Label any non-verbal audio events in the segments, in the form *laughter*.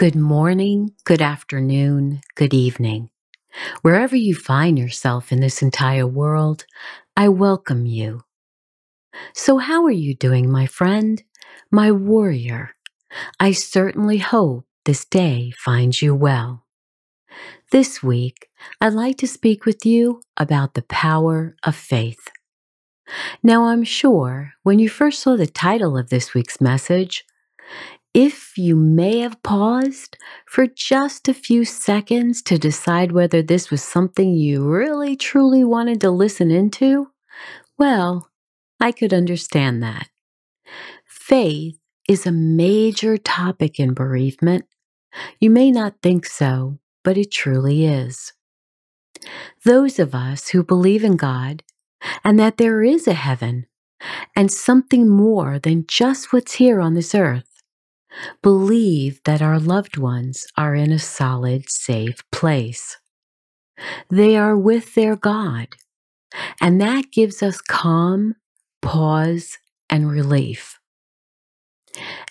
Good morning, good afternoon, good evening. Wherever you find yourself in this entire world, I welcome you. So, how are you doing, my friend, my warrior? I certainly hope this day finds you well. This week, I'd like to speak with you about the power of faith. Now, I'm sure when you first saw the title of this week's message, if you may have paused for just a few seconds to decide whether this was something you really truly wanted to listen into, well, I could understand that. Faith is a major topic in bereavement. You may not think so, but it truly is. Those of us who believe in God and that there is a heaven and something more than just what's here on this earth believe that our loved ones are in a solid, safe place. They are with their God, and that gives us calm, pause, and relief.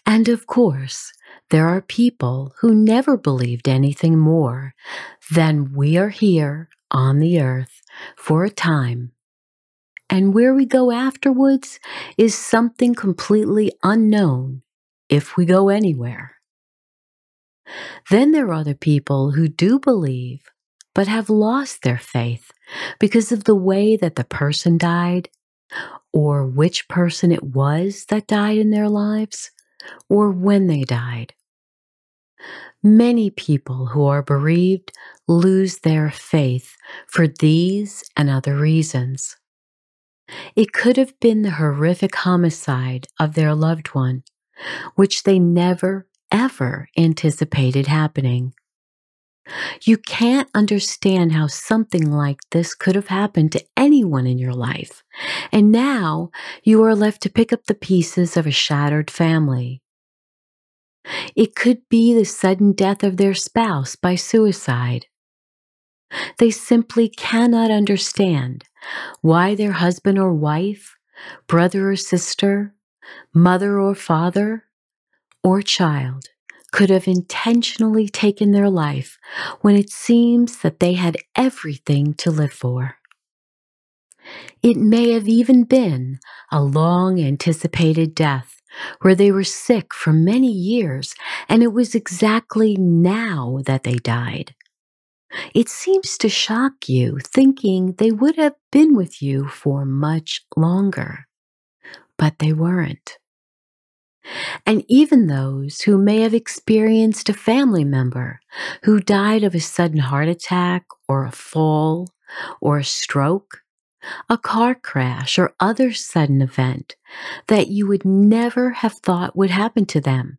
And of course, there are people who never believed anything more than we are here on the earth for a time. And where we go afterwards is something completely unknown if we go anywhere. Then there are other people who do believe, but have lost their faith because of the way that the person died, or which person it was that died in their lives, or when they died. Many people who are bereaved lose their faith for these and other reasons. It could have been the horrific homicide of their loved one which they never, ever anticipated happening. You can't understand how something like this could have happened to anyone in your life. And now you are left to pick up the pieces of a shattered family. It could be the sudden death of their spouse by suicide. They simply cannot understand why their husband or wife, brother or sister, mother or father or child could have intentionally taken their life when it seems that they had everything to live for. It may have even been a long anticipated death where they were sick for many years and it was exactly now that they died. It seems to shock you thinking they would have been with you for much longer but they weren't. And even those who may have experienced a family member who died of a sudden heart attack or a fall or a stroke, a car crash, or other sudden event that you would never have thought would happen to them.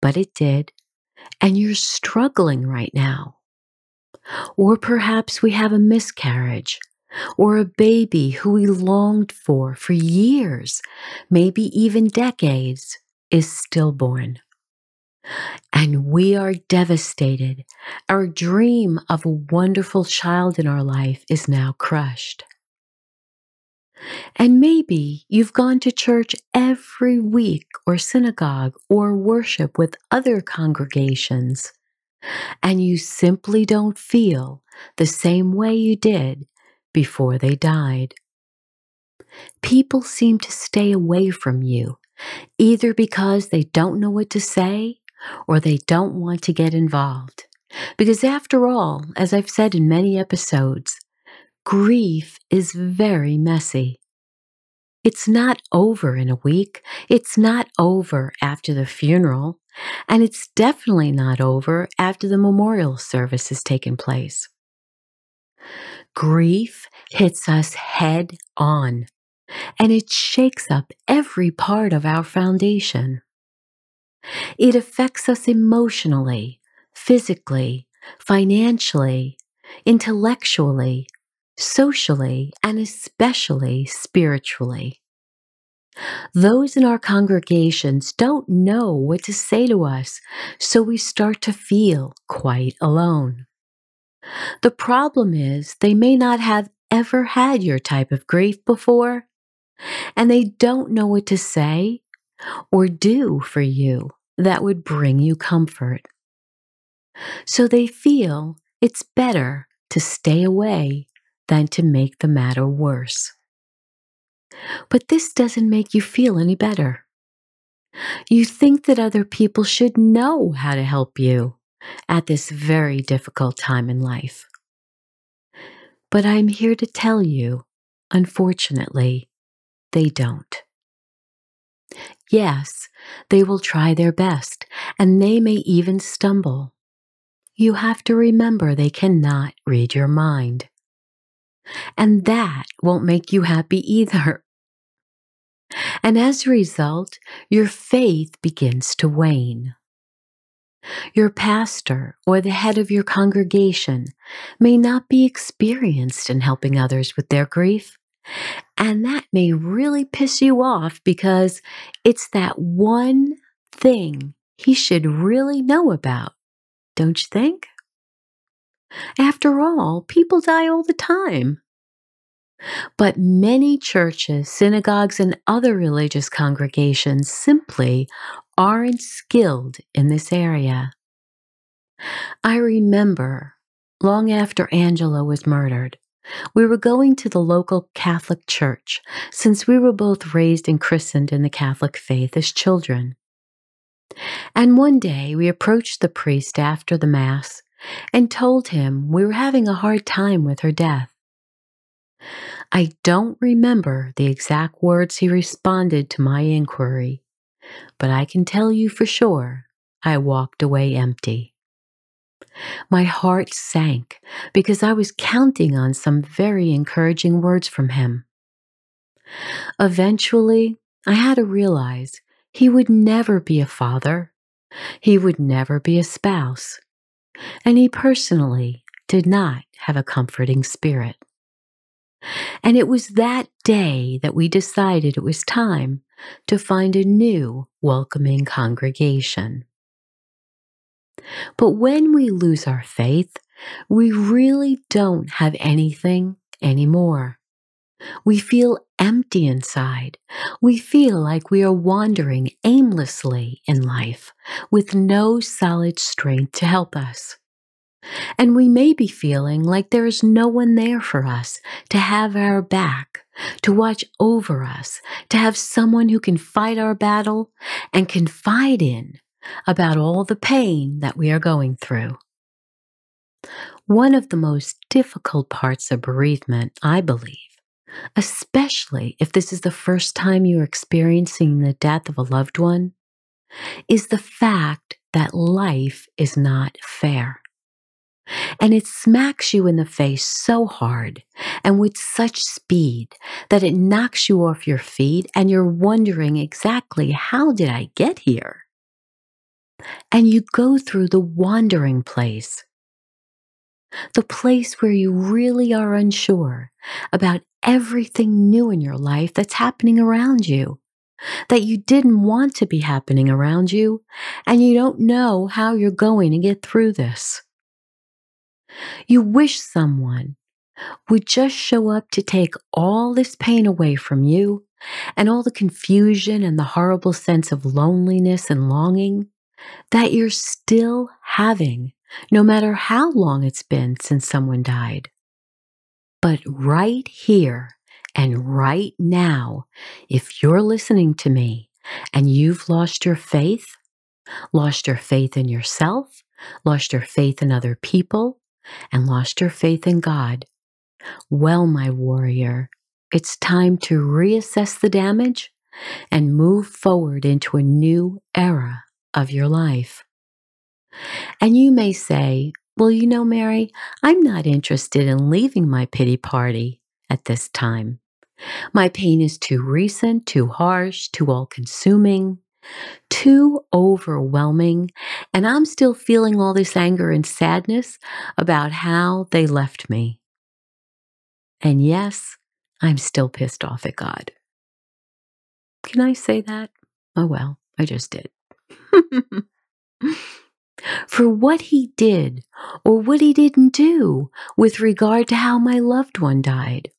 But it did, and you're struggling right now. Or perhaps we have a miscarriage or a baby who we longed for for years, maybe even decades, is stillborn. And we are devastated. Our dream of a wonderful child in our life is now crushed. And maybe you've gone to church every week or synagogue or worship with other congregations, and you simply don't feel the same way you did before they died. People seem to stay away from you, either because they don't know what to say or they don't want to get involved. Because after all, as I've said in many episodes, grief is very messy. It's not over in a week. It's not over after the funeral. And it's definitely not over after the memorial service has taken place. Grief hits us head on and it shakes up every part of our foundation. It affects us emotionally, physically, financially, intellectually, socially, and especially spiritually. Those in our congregations don't know what to say to us, so we start to feel quite alone. The problem is they may not have ever had your type of grief before, and they don't know what to say or do for you that would bring you comfort. So they feel it's better to stay away than to make the matter worse. But this doesn't make you feel any better. You think that other people should know how to help you at this very difficult time in life. But I'm here to tell you, unfortunately, they don't. Yes, they will try their best, and they may even stumble. You have to remember they cannot read your mind. And that won't make you happy either. And as a result, your faith begins to wane. Your pastor or the head of your congregation may not be experienced in helping others with their grief. And that may really piss you off because it's that one thing he should really know about, don't you think? After all, people die all the time. But many churches, synagogues, and other religious congregations simply aren't skilled in this area. I remember long after Angela was murdered, we were going to the local Catholic church since we were both raised and christened in the Catholic faith as children. And one day we approached the priest after the Mass and told him we were having a hard time with her death. I don't remember the exact words he responded to my inquiry, but I can tell you for sure I walked away empty. My heart sank because I was counting on some very encouraging words from him. Eventually, I had to realize he would never be a father, he would never be a spouse, and he personally did not have a comforting spirit. And it was that day that we decided it was time to find a new welcoming congregation. But when we lose our faith, we really don't have anything anymore. We feel empty inside. We feel like we are wandering aimlessly in life with no solid strength to help us. And we may be feeling like there is no one there for us to have our back, to watch over us, to have someone who can fight our battle and confide in about all the pain that we are going through. One of the most difficult parts of bereavement, I believe, especially if this is the first time you're experiencing the death of a loved one, is the fact that life is not fair. And it smacks you in the face so hard and with such speed that it knocks you off your feet and you're wondering exactly how did I get here? And you go through the wandering place, the place where you really are unsure about everything new in your life that's happening around you that you didn't want to be happening around you, and you don't know how you're going to get through this. You wish someone would just show up to take all this pain away from you and all the confusion and the horrible sense of loneliness and longing that you're still having, no matter how long it's been since someone died. But right here and right now, if you're listening to me and you've lost your faith, lost your faith in yourself, lost your faith in other people, and lost your faith in God, well, my warrior, it's time to reassess the damage and move forward into a new era of your life. And you may say, Well, you know, Mary, I'm not interested in leaving my pity party at this time. My pain is too recent, too harsh, too all consuming, too overwhelming, and I'm still feeling all this anger and sadness about how they left me. And yes, I'm still pissed off at God. Can I say that? Oh well, I just did. *laughs* For what he did or what he didn't do with regard to how my loved one died.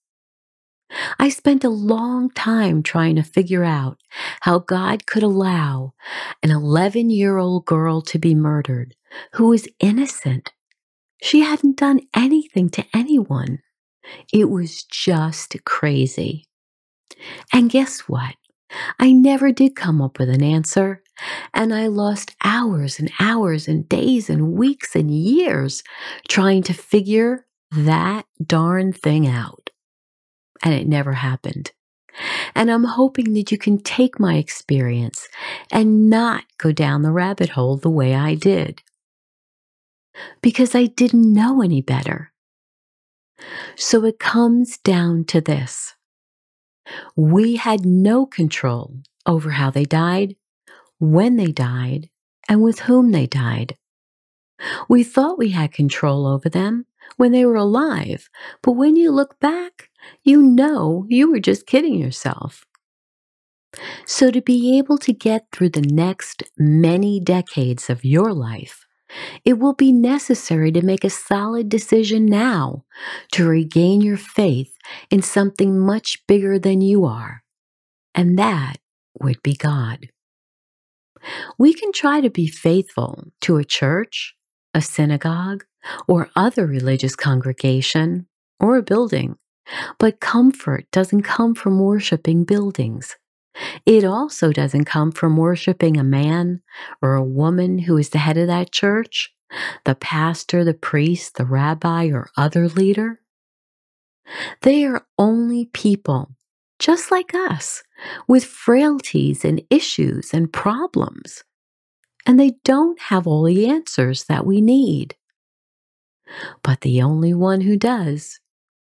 I spent a long time trying to figure out how God could allow an 11 year old girl to be murdered who was innocent. She hadn't done anything to anyone. It was just crazy. And guess what? I never did come up with an answer, and I lost hours and hours and days and weeks and years trying to figure that darn thing out and it never happened. And I'm hoping that you can take my experience and not go down the rabbit hole the way I did. Because I didn't know any better. So it comes down to this we had no control over how they died, when they died, and with whom they died. We thought we had control over them when they were alive, but when you look back, you know you were just kidding yourself. So, to be able to get through the next many decades of your life, it will be necessary to make a solid decision now to regain your faith in something much bigger than you are, and that would be God. We can try to be faithful to a church, a synagogue, or other religious congregation, or a building but comfort doesn't come from worshiping buildings. It also doesn't come from worshiping a man or a woman who is the head of that church, the pastor, the priest, the rabbi, or other leader. They are only people, just like us, with frailties and issues and problems. And they don't have all the answers that we need. But the only one who does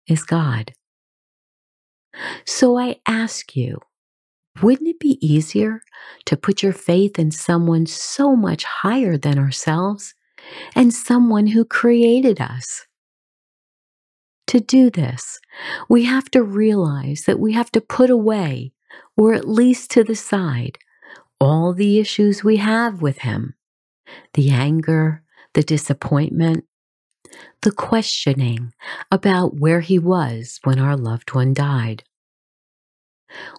is God. So I ask you, wouldn't it be easier to put your faith in someone so much higher than ourselves and someone who created us? To do this, we have to realize that we have to put away, or at least to the side, all the issues we have with Him the anger, the disappointment, the questioning about where he was when our loved one died.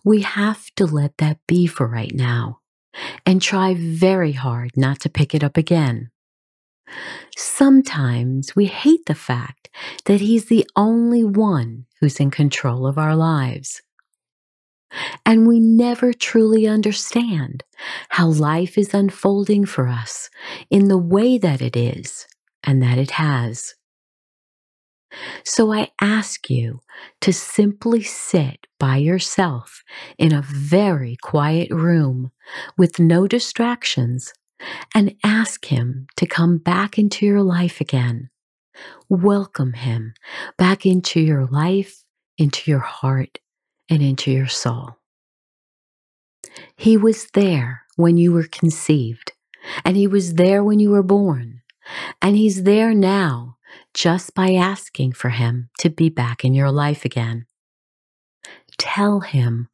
We have to let that be for right now and try very hard not to pick it up again. Sometimes we hate the fact that he's the only one who's in control of our lives. And we never truly understand how life is unfolding for us in the way that it is and that it has. So I ask you to simply sit by yourself in a very quiet room with no distractions and ask Him to come back into your life again. Welcome Him back into your life, into your heart, and into your soul. He was there when you were conceived, and He was there when you were born. And He's there now just by asking for Him to be back in your life again. Tell Him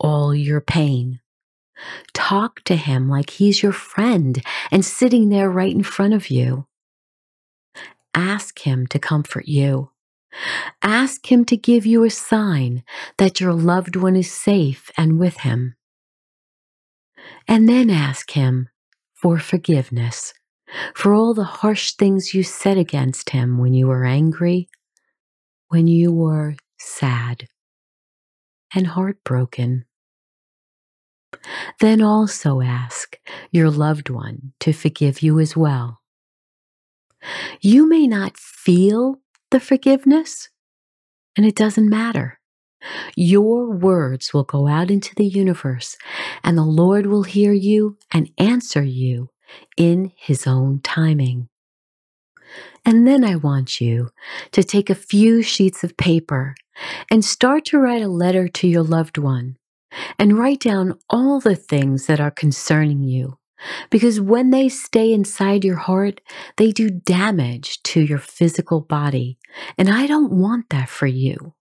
all your pain. Talk to Him like He's your friend and sitting there right in front of you. Ask Him to comfort you. Ask Him to give you a sign that your loved one is safe and with Him. And then ask Him for forgiveness for all the harsh things you said against him when you were angry, when you were sad and heartbroken. Then also ask your loved one to forgive you as well. You may not feel the forgiveness, and it doesn't matter. Your words will go out into the universe, and the Lord will hear you and answer you in His own timing. And then I want you to take a few sheets of paper and start to write a letter to your loved one and write down all the things that are concerning you. Because when they stay inside your heart, they do damage to your physical body. And I don't want that for you.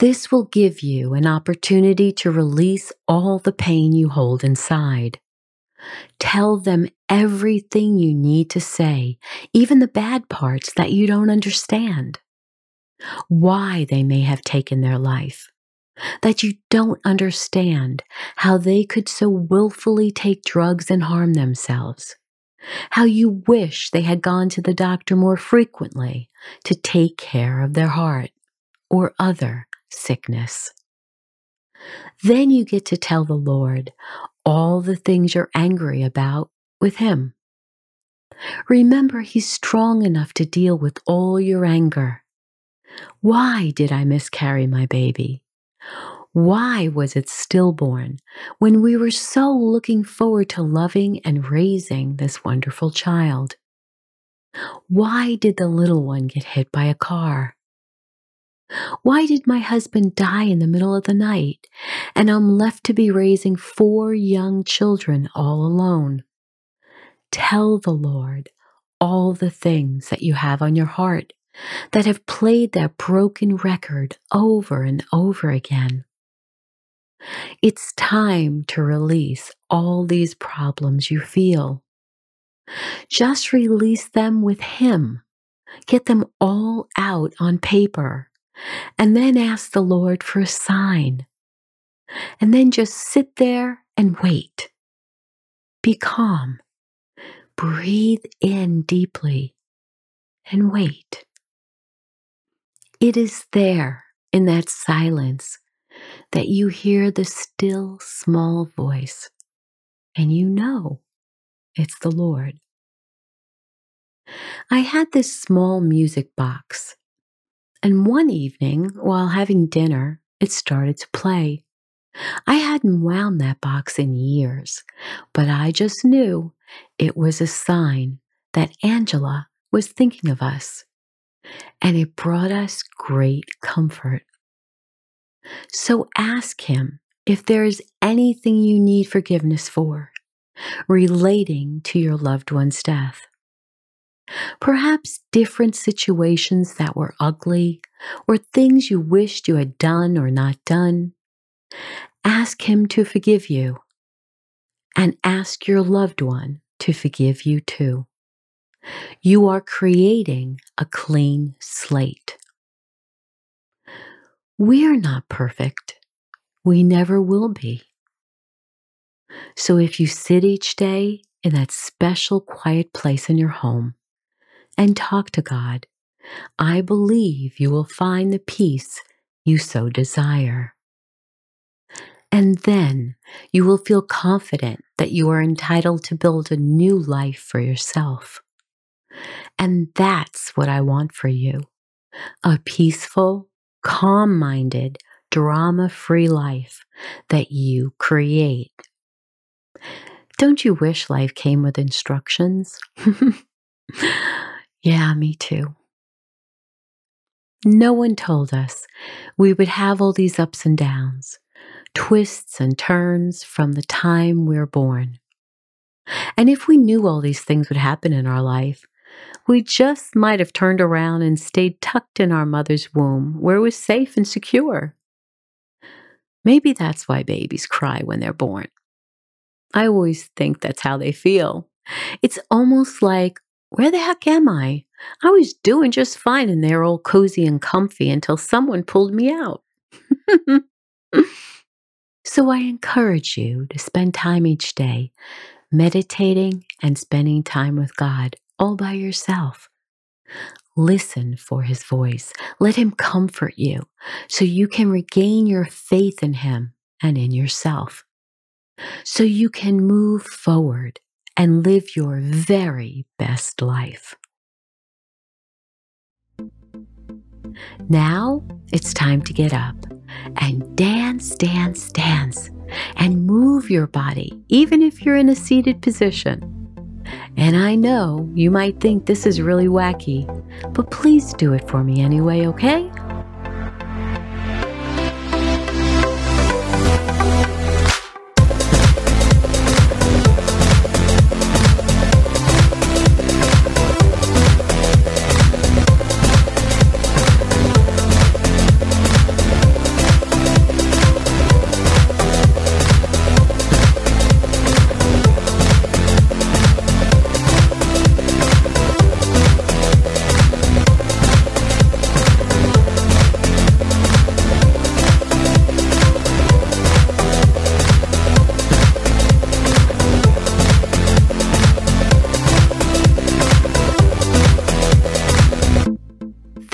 This will give you an opportunity to release all the pain you hold inside. Tell them everything you need to say, even the bad parts that you don't understand. Why they may have taken their life. That you don't understand how they could so willfully take drugs and harm themselves. How you wish they had gone to the doctor more frequently to take care of their heart or other sickness. Then you get to tell the Lord all the things you're angry about with Him. Remember, He's strong enough to deal with all your anger. Why did I miscarry my baby? Why was it stillborn when we were so looking forward to loving and raising this wonderful child? Why did the little one get hit by a car? Why did my husband die in the middle of the night and I'm left to be raising four young children all alone? Tell the Lord all the things that you have on your heart that have played that broken record over and over again. It's time to release all these problems you feel. Just release them with Him. Get them all out on paper and then ask the Lord for a sign. And then just sit there and wait. Be calm. Breathe in deeply and wait. It is there in that silence that you hear the still small voice and you know it's the Lord. I had this small music box and one evening, while having dinner, it started to play. I hadn't wound that box in years, but I just knew it was a sign that Angela was thinking of us. And it brought us great comfort. So ask Him if there is anything you need forgiveness for relating to your loved one's death. Perhaps different situations that were ugly or things you wished you had done or not done. Ask Him to forgive you and ask your loved one to forgive you too. You are creating a clean slate. We are not perfect. We never will be. So if you sit each day in that special quiet place in your home and talk to God, I believe you will find the peace you so desire. And then you will feel confident that you are entitled to build a new life for yourself. And that's what I want for you a peaceful, calm minded, drama free life that you create. Don't you wish life came with instructions? *laughs* Yeah, me too. No one told us we would have all these ups and downs, twists and turns from the time we we're born. And if we knew all these things would happen in our life, we just might have turned around and stayed tucked in our mother's womb where it was safe and secure. Maybe that's why babies cry when they're born. I always think that's how they feel. It's almost like where the heck am I? I was doing just fine in there, all cozy and comfy, until someone pulled me out. *laughs* so I encourage you to spend time each day meditating and spending time with God all by yourself. Listen for his voice. Let him comfort you so you can regain your faith in him and in yourself. So you can move forward and live your very best life. Now it's time to get up and dance, dance, dance, and move your body, even if you're in a seated position. And I know you might think this is really wacky, but please do it for me anyway, okay?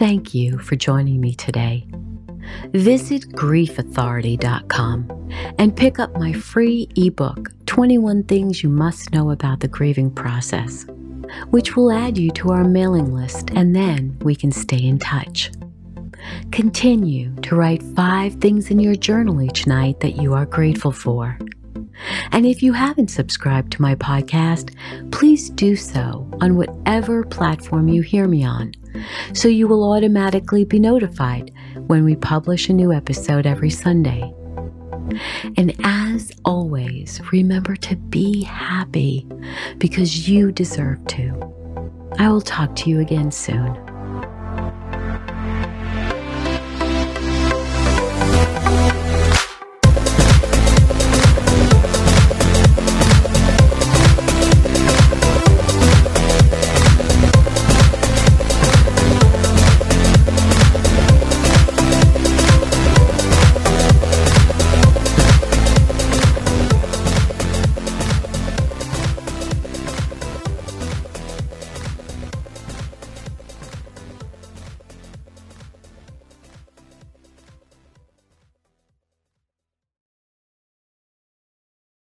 Thank you for joining me today. Visit griefauthority.com and pick up my free ebook, 21 Things You Must Know About the Grieving Process, which will add you to our mailing list and then we can stay in touch. Continue to write five things in your journal each night that you are grateful for. And if you haven't subscribed to my podcast, please do so on whatever platform you hear me on, so you will automatically be notified when we publish a new episode every Sunday. And as always, remember to be happy because you deserve to. I will talk to you again soon.